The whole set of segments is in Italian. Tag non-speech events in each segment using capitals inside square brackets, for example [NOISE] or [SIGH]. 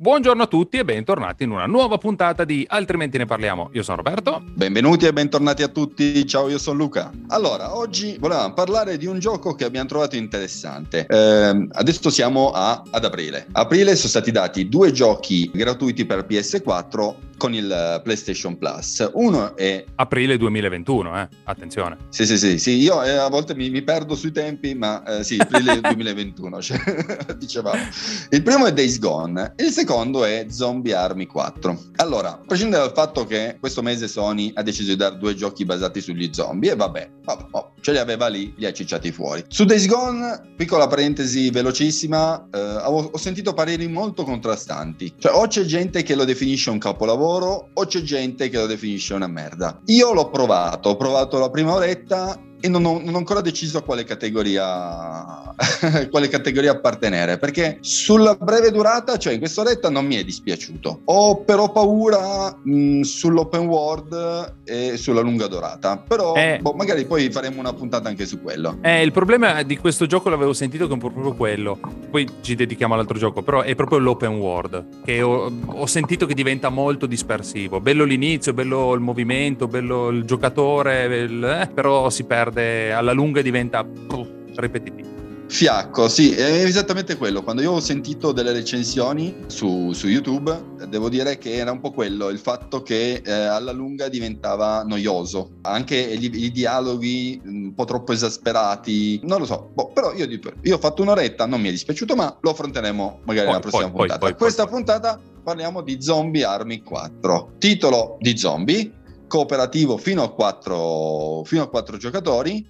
Buongiorno a tutti e bentornati in una nuova puntata di Altrimenti ne parliamo. Io sono Roberto. Benvenuti e bentornati a tutti. Ciao, io sono Luca. Allora, oggi volevamo parlare di un gioco che abbiamo trovato interessante. Eh, adesso siamo a, ad aprile. Aprile sono stati dati due giochi gratuiti per PS4 con il PlayStation Plus. Uno è... Aprile 2021, eh? Attenzione. Sì, sì, sì, sì. io eh, a volte mi, mi, perdo sui tempi, ma eh, sì, aprile [LAUGHS] 2021, cioè, [LAUGHS] dicevamo. Il primo è Days Gone, il secondo è Zombie Army 4. Allora, a prescindere dal fatto che questo mese Sony ha deciso di dare due giochi basati sugli zombie, e vabbè, vabbè oh, ce li aveva lì, li ha cicciati fuori. Su Days Gone, piccola parentesi velocissima, eh, ho, ho sentito pareri molto contrastanti. Cioè, o c'è gente che lo definisce un capolavoro, lavoro o c'è gente che lo definisce una merda. Io l'ho provato, ho provato la prima oretta e non ho, non ho, ancora deciso a quale categoria, [LAUGHS] quale categoria appartenere perché sulla breve durata, cioè in quest'oretta non mi è dispiaciuto. Ho però paura mh, sull'open world e sulla lunga durata, però eh, boh, magari poi faremo una puntata anche su quello. Eh, il problema di questo gioco l'avevo sentito che è proprio quello, poi ci dedichiamo all'altro gioco, però è proprio l'open world che ho, ho sentito che diventa molto dispersivo. Bello l'inizio, bello il movimento, bello il giocatore, il, eh, però si perde perde, alla lunga diventa puh, ripetitivo. Fiacco, sì, è esattamente quello. Quando io ho sentito delle recensioni su, su YouTube, devo dire che era un po' quello, il fatto che eh, alla lunga diventava noioso. Anche i, i, dialoghi un po' troppo esasperati, non lo so. Boh, però io, io, ho fatto un'oretta, non mi è dispiaciuto, ma lo affronteremo magari poi, nella prossima poi, puntata. Poi, Questa puntata parliamo di Zombie Army 4. Titolo di zombie, cooperativo fino a quattro, fino a quattro giocatori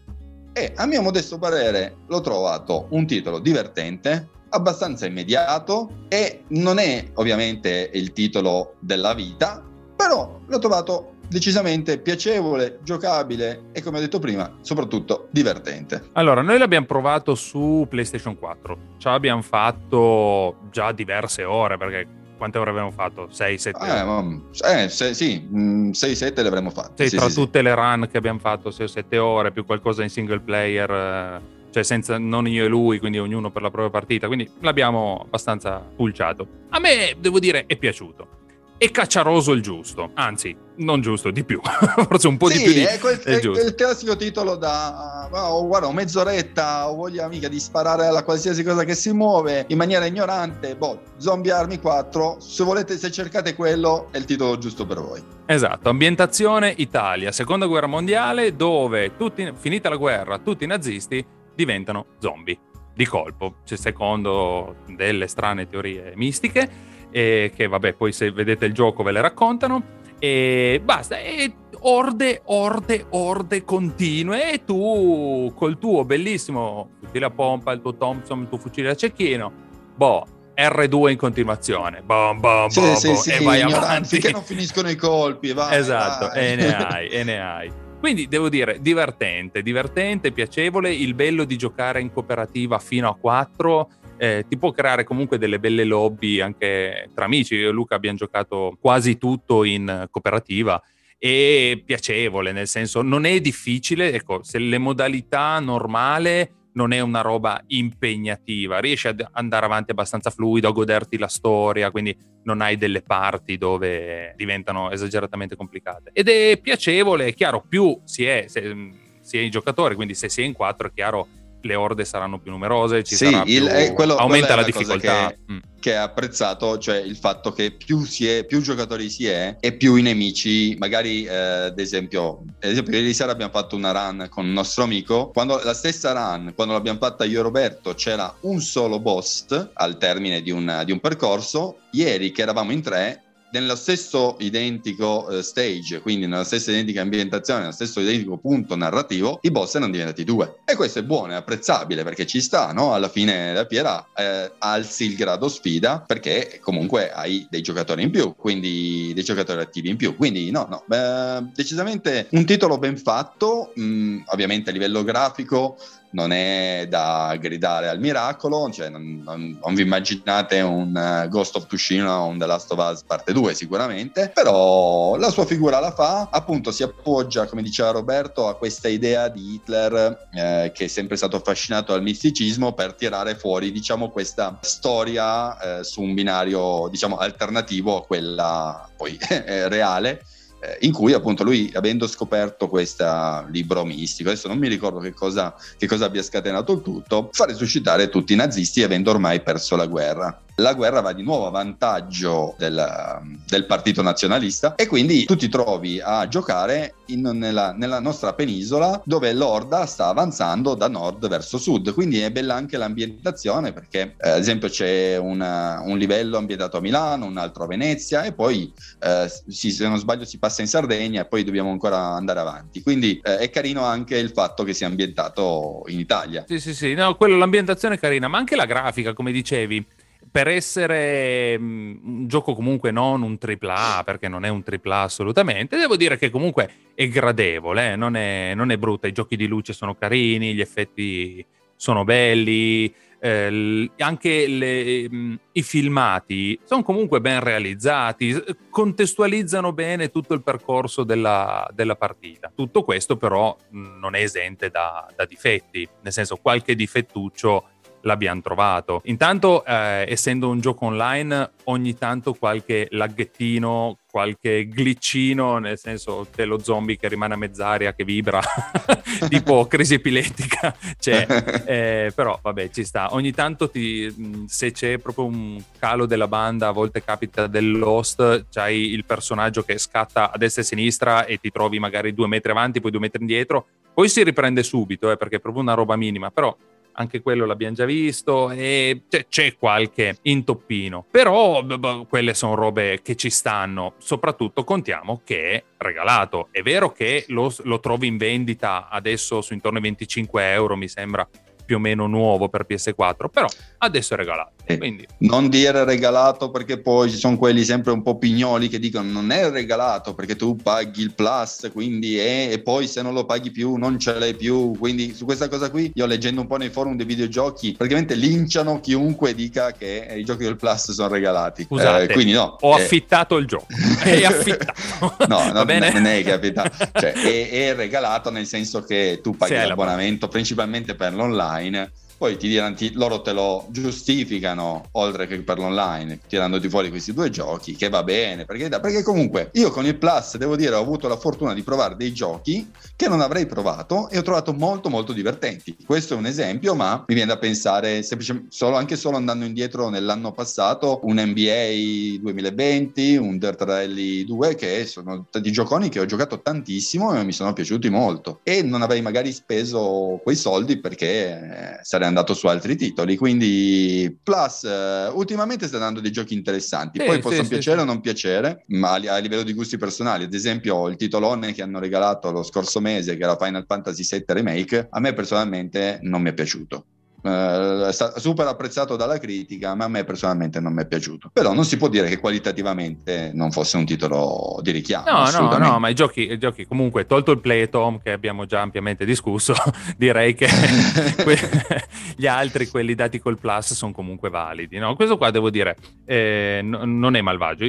e a mio modesto parere l'ho trovato un titolo divertente, abbastanza immediato e non è ovviamente il titolo della vita, però l'ho trovato decisamente piacevole, giocabile e come ho detto prima, soprattutto divertente. Allora, noi l'abbiamo provato su PlayStation 4, ci abbiamo fatto già diverse ore perché quante ore avremmo fatto? 6, 7 eh? Eh, se, sì, 6, mm, 7 le avremmo fatte. Sì, sì, tra sì, tutte le run che abbiamo fatto, 6 o 7 ore, più qualcosa in single player, eh, cioè senza, non io e lui, quindi ognuno per la propria partita, quindi l'abbiamo abbastanza pulciato. A me, devo dire, è piaciuto e cacciaroso il giusto, anzi, non giusto, di più, [LAUGHS] forse un po' sì, di più di è quel, è il classico titolo da oh, guarda, mezz'oretta, ho voglia mica di sparare alla qualsiasi cosa che si muove in maniera ignorante, boh, Zombie Army 4, se volete, se cercate quello, è il titolo giusto per voi. Esatto, ambientazione Italia, seconda guerra mondiale, dove tutti, finita la guerra, tutti i nazisti diventano zombie di colpo, cioè secondo delle strane teorie mistiche e che vabbè poi se vedete il gioco ve le raccontano. E basta e orde orde orde continue. E tu col tuo bellissimo fucile a pompa il tuo Thompson il tuo fucile a cecchino boh R2 in continuazione. Bom, bom, sì, bom, sì, bom, sì, e vai avanti. finché non finiscono i colpi vai, esatto vai. e ne [LAUGHS] hai e ne hai. Quindi devo dire divertente, divertente, piacevole, il bello di giocare in cooperativa fino a 4 eh, ti può creare comunque delle belle lobby anche tra amici. Io e Luca abbiamo giocato quasi tutto in cooperativa e piacevole, nel senso non è difficile, ecco, se le modalità normale non è una roba impegnativa, riesci ad andare avanti abbastanza fluido, a goderti la storia, quindi non hai delle parti dove diventano esageratamente complicate. Ed è piacevole, è chiaro, più si è, se, si è i giocatori, quindi se si è in quattro è chiaro le orde saranno più numerose, ci sì, sarà più... il, quello, aumenta la, difficoltà. Che, mm. che ha apprezzato, cioè il fatto che più, si è, più giocatori si è e più i nemici, magari eh, ad esempio, ad esempio ieri sera abbiamo fatto una run con un nostro amico, quando la stessa run, quando l'abbiamo fatta io e Roberto, c'era un solo boss al termine di un, di un percorso, ieri che eravamo in tre nello stesso identico uh, stage, quindi nella stessa identica ambientazione, nello stesso identico punto narrativo, i boss erano diventati due. E questo è buono, è apprezzabile perché ci sta, no? Alla fine della fiera eh, alzi il grado sfida perché comunque hai dei giocatori in più, quindi dei giocatori attivi in più. Quindi no, no, beh, decisamente un titolo ben fatto, mh, mm, ovviamente a livello grafico non è da gridare al miracolo, cioè non, non, non vi immaginate un uh, Ghost of Tsushima o un The Last of Us parte 2 sicuramente, però la sua figura la fa, appunto si appoggia, come diceva Roberto, a questa idea di Hitler eh, che è sempre stato affascinato dal misticismo per tirare fuori, diciamo, questa storia eh, su un binario, diciamo, alternativo a quella poi [LAUGHS] reale eh, in cui appunto lui avendo scoperto questo libro mistico, adesso non mi ricordo che cosa, che cosa abbia scatenato il tutto, fa risuscitare tutti i nazisti avendo ormai perso la guerra la guerra va di nuovo a vantaggio del, del partito nazionalista e quindi tu ti trovi a giocare in, nella, nella, nostra penisola dove l'Orda sta avanzando da nord verso sud, quindi è bella anche l'ambientazione perché eh, ad esempio c'è una, un livello ambientato a Milano, un altro a Venezia e poi eh, sì, se non sbaglio si passa in Sardegna e poi dobbiamo ancora andare avanti, quindi eh, è carino anche il fatto che sia ambientato in Italia. Sì, sì, sì, no, quello, l'ambientazione è carina, ma anche la grafica, come dicevi per essere mm, un gioco comunque non un AAA, perché non è un AAA assolutamente, devo dire che comunque è gradevole, eh? non, è, non, è, brutta, i giochi di luce sono carini, gli effetti sono belli, eh, anche le, mm, i filmati sono comunque ben realizzati, contestualizzano bene tutto il percorso della, della partita. Tutto questo però mm, non è esente da, da difetti, nel senso qualche difettuccio l'abbiamo trovato. Intanto, eh, essendo un gioco online, ogni tanto qualche laghettino, qualche glitchino, nel senso c'è lo zombie che rimane a mezz'aria, che vibra, [LAUGHS] tipo [LAUGHS] crisi epilettica, c'è. [LAUGHS] Eh, però vabbè, ci sta. Ogni tanto ti, se c'è proprio un calo della banda, a volte capita dell'host, c'hai il personaggio che scatta a destra e a sinistra e ti trovi magari due metri avanti, poi due metri indietro, poi si riprende subito, eh, perché è proprio una roba minima, però anche quello l'abbiamo già visto e c'è, c'è qualche intoppino. Però b- b- quelle sono robe che ci stanno, soprattutto contiamo che è regalato. È vero che lo, lo trovi in vendita adesso su intorno ai 25 euro, mi sembra più o meno nuovo per PS4, però adesso è regalato. Eh, quindi. Non dire regalato perché poi ci sono quelli sempre un po' pignoli che dicono non è regalato perché tu paghi il plus, quindi è, e poi se non lo paghi più non ce l'hai più. Quindi su questa cosa qui, io leggendo un po' nei forum dei videogiochi, praticamente linciano chiunque dica che i giochi del plus sono regalati. Scusate, eh, quindi no. Ho eh. affittato il gioco. [LAUGHS] È affittato. no, non, [LAUGHS] non, è che affittato. Cioè, è, è regalato nel senso che tu paghi l'abbonamento principalmente per l'online online poi ti diranno, ti, loro te lo giustificano oltre che per l'online, tirandoti fuori questi due giochi, che va bene, perché, perché comunque io con il Plus devo dire ho avuto la fortuna di provare dei giochi che non avrei provato e ho trovato molto molto divertenti. Questo è un esempio, ma mi viene da pensare semplicemente solo, anche solo andando indietro nell'anno passato, un NBA 2020, un Dirt Rally 2, che sono stati gioconi che ho giocato tantissimo e mi sono piaciuti molto. E non avrei magari speso quei soldi perché eh, sarei andato su altri titoli. Quindi Plus uh, ultimamente sta dando dei giochi interessanti. Sì, Poi sì, possono sì, piacere o non piacere, ma a, a, livello di gusti personali. Ad esempio, il titolone che hanno regalato lo scorso mese, che era Final Fantasy VII Remake, a me personalmente non mi è piaciuto. Uh, super apprezzato dalla critica, ma a me personalmente non mi è piaciuto. Però non si può dire che qualitativamente non fosse un titolo di richiamo. No, no, no, ma i giochi, i giochi, comunque, tolto il Playtime che abbiamo già ampiamente discusso, [LAUGHS] direi che [LAUGHS] que- gli altri, quelli dati col Plus, sono comunque validi. No? Questo qua devo dire, eh, no, non è malvagio,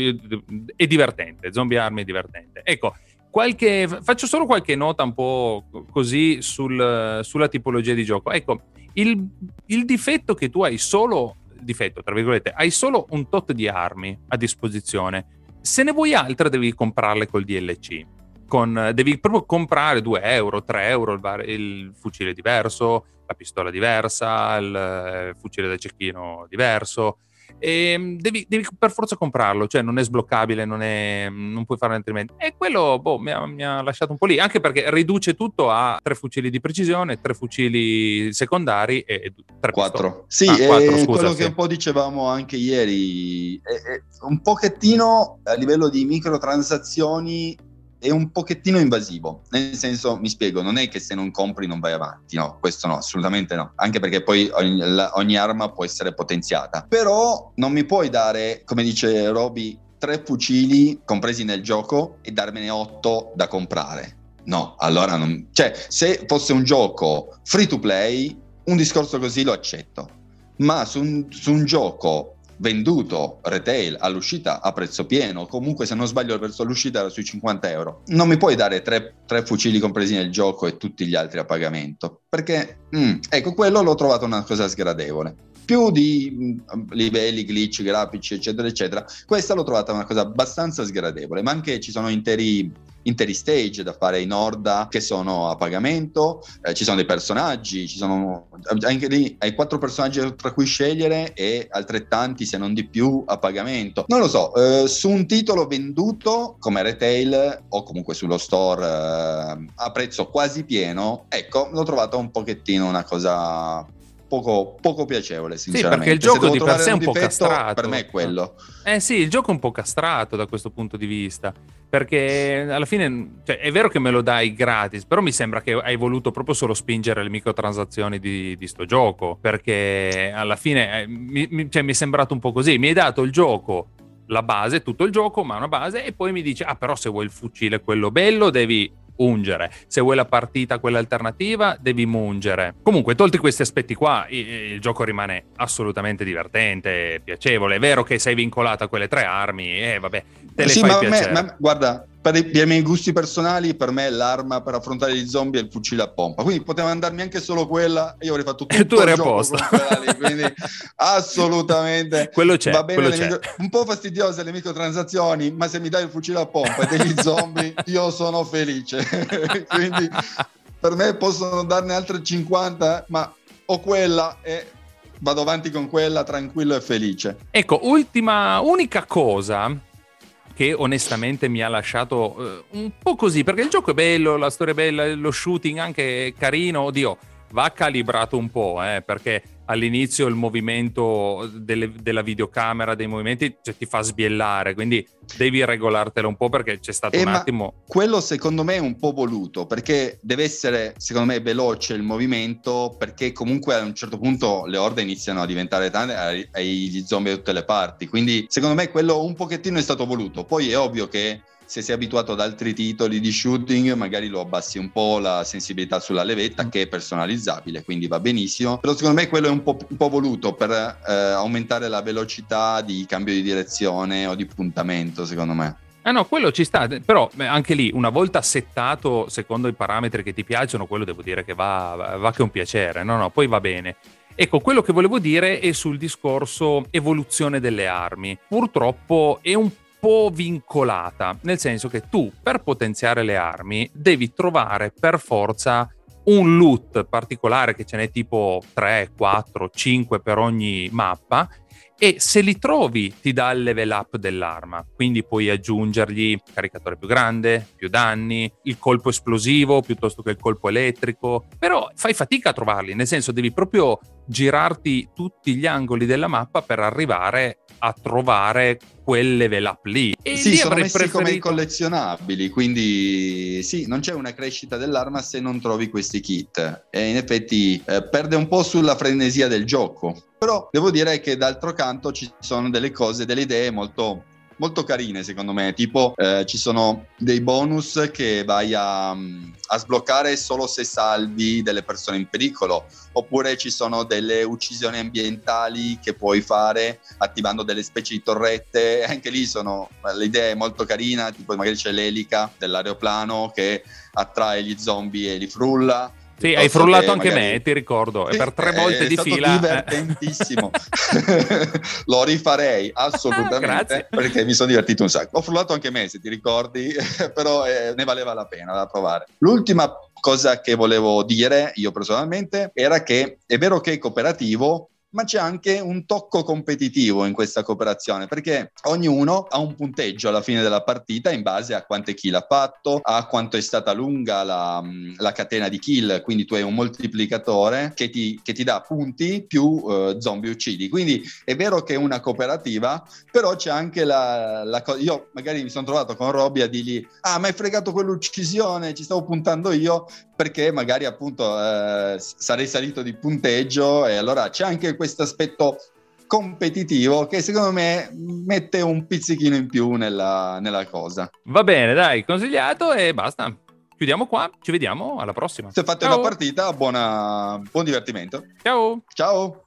è divertente. Zombie Army è divertente. Ecco. Qualche, faccio solo qualche nota un po' così sul, sulla tipologia di gioco. Ecco, il, il difetto che tu hai solo, difetto tra virgolette, hai solo un tot di armi a disposizione. Se ne vuoi altre devi comprarle col DLC. Con, devi proprio comprare 2 euro, 3 euro il, il, fucile diverso, la pistola diversa, il, il eh, fucile da cecchino diverso e ehm, devi, devi, per forza comprarlo, cioè non è sbloccabile, non, è, non puoi fare altrimenti. E quello boh, mi, ha, mi, ha, lasciato un po' lì, anche perché riduce tutto a tre fucili di precisione, tre fucili secondari e tre quattro. Sì, ah, quattro, scusa, quello sì. che un po' dicevamo anche ieri, è, è un pochettino a livello di microtransazioni è un pochettino invasivo, nel senso, mi spiego, non è che se non compri non vai avanti, no, questo no, assolutamente no, anche perché poi ogni, ogni arma può essere potenziata, però non mi puoi dare, come dice Roby, tre fucili compresi nel gioco e darmene otto da comprare. No, allora non... Cioè, se fosse un gioco free to play, un discorso così lo accetto. Ma su un, su un gioco venduto retail all'uscita a prezzo pieno, comunque se non sbaglio verso l'uscita era sui 50 euro. Non mi puoi dare tre, tre fucili compresi nel gioco e tutti gli altri a pagamento, perché mm, ecco quello l'ho trovato una cosa sgradevole. Più di mm, livelli, glitch, grafici, eccetera, eccetera, questa l'ho trovata una cosa abbastanza sgradevole, ma anche ci sono interi interi stage da fare in orda che sono a pagamento, eh, ci sono dei personaggi, ci sono anche lì hai quattro personaggi tra cui scegliere e altrettanti se non di più a pagamento. Non lo so, eh, su un titolo venduto come retail o comunque sullo store eh, a prezzo quasi pieno, ecco, l'ho trovato un pochettino una cosa Poco, poco, piacevole, sinceramente. Sì, perché il gioco di per sé è un po' castrato. Per me è quello. Eh sì, il gioco è un po' castrato da questo punto di vista. Perché alla fine cioè, è vero che me lo dai gratis, però mi sembra che hai voluto proprio solo spingere le microtransazioni di, di sto gioco. Perché alla fine eh, mi, mi, cioè, mi è sembrato un po' così. Mi hai dato il gioco la base, tutto il gioco, ma una base, e poi mi dice: Ah, però se vuoi il fucile quello bello, devi ungere. Se vuoi la partita, quella alternativa, devi mungere. Comunque, tolti questi aspetti qua, il, gioco rimane assolutamente divertente, piacevole. È vero che sei vincolato a quelle tre armi, e eh, vabbè, te le sì, fai ma piacere. Me, ma, guarda, per i, per i, miei gusti personali, per me l'arma per affrontare gli zombie è il fucile a pompa. Quindi poteva andarmi anche solo quella e io avrei fatto tutto e tu eri a posto. Lì, quindi [LAUGHS] assolutamente quello c'è, va bene. C'è. Micro, un po' fastidiose le microtransazioni, ma se mi dai il fucile a pompa e degli [LAUGHS] zombie, io sono felice. [LAUGHS] quindi per me possono darne altre 50, ma ho quella e vado avanti con quella tranquillo e felice. Ecco, ultima, unica cosa che onestamente mi ha lasciato eh, un po' così, perché il gioco è bello, la storia è bella, lo shooting anche carino, oddio, va calibrato un po', eh, perché all'inizio il movimento delle, della videocamera, dei movimenti, cioè, ti fa sbiellare, quindi devi regolartelo un po' perché c'è stato eh, un attimo... Quello secondo me è un po' voluto, perché deve essere, secondo me, veloce il movimento, perché comunque a un certo punto le orde iniziano a diventare tante, hai gli zombie da tutte le parti, quindi secondo me quello un pochettino è stato voluto. Poi è ovvio che se sei abituato ad altri titoli di shooting, magari lo abbassi un po' la sensibilità sulla levetta, che è personalizzabile, quindi va benissimo. Però secondo me quello è un po', un po voluto per eh, aumentare la velocità di cambio di direzione o di puntamento, secondo me. Ah no, quello ci sta, però anche lì una volta settato secondo i parametri che ti piacciono, quello devo dire che va, va che un piacere, no no, poi va bene. Ecco, quello che volevo dire è sul discorso evoluzione delle armi. Purtroppo è un po' vincolata, nel senso che tu per potenziare le armi devi trovare per forza un loot particolare che ce n'è tipo 3, 4, 5 per ogni mappa e se li trovi ti dà il level up dell'arma, quindi puoi aggiungergli caricatore più grande, più danni, il colpo esplosivo piuttosto che il colpo elettrico, però fai fatica a trovarli, nel senso devi proprio girarti tutti gli angoli della mappa per arrivare a trovare quel level up lì. E sì, lì sono messi preferito... come collezionabili, quindi sì, non c'è una crescita dell'arma se non trovi questi kit. E in effetti eh, perde un po' sulla frenesia del gioco. Però devo dire che d'altro canto ci sono delle cose, delle idee molto molto carine secondo me, tipo eh, ci sono dei bonus che vai a, a, sbloccare solo se salvi delle persone in pericolo, oppure ci sono delle uccisioni ambientali che puoi fare attivando delle specie di torrette, [LAUGHS] anche lì sono, l'idea è molto carina, tipo magari c'è l'elica dell'aeroplano che attrae gli zombie e li frulla sì, hai frullato anche magari... me, ti ricordo, sì, per tre volte di fila. È divertentissimo. [LAUGHS] [LAUGHS] Lo rifarei assolutamente perché mi sono divertito un sacco. Ho frullato anche me, se ti ricordi, [LAUGHS] però eh, ne valeva la pena da provare. L'ultima cosa che volevo dire io personalmente era che è vero che è cooperativo, ma c'è anche un tocco competitivo in questa cooperazione perché ognuno ha un punteggio alla fine della partita in base a quante kill ha fatto, a quanto è stata lunga la, la catena di kill, quindi tu hai un moltiplicatore che ti, che ti dà punti più uh, zombie uccidi. Quindi è vero che è una cooperativa, però c'è anche la, la cosa. Io magari mi sono trovato con Robby a dirgli: Ah, ma hai fregato quell'uccisione, ci stavo puntando io perché magari appunto eh, sarei salito di punteggio e allora c'è anche questo aspetto competitivo che secondo me mette un pizzichino in più nella, nella cosa. Va bene, dai, consigliato e basta. chiudiamo qua, ci vediamo alla prossima. Se fate Ciao. una partita, buona... buon divertimento. Ciao. Ciao.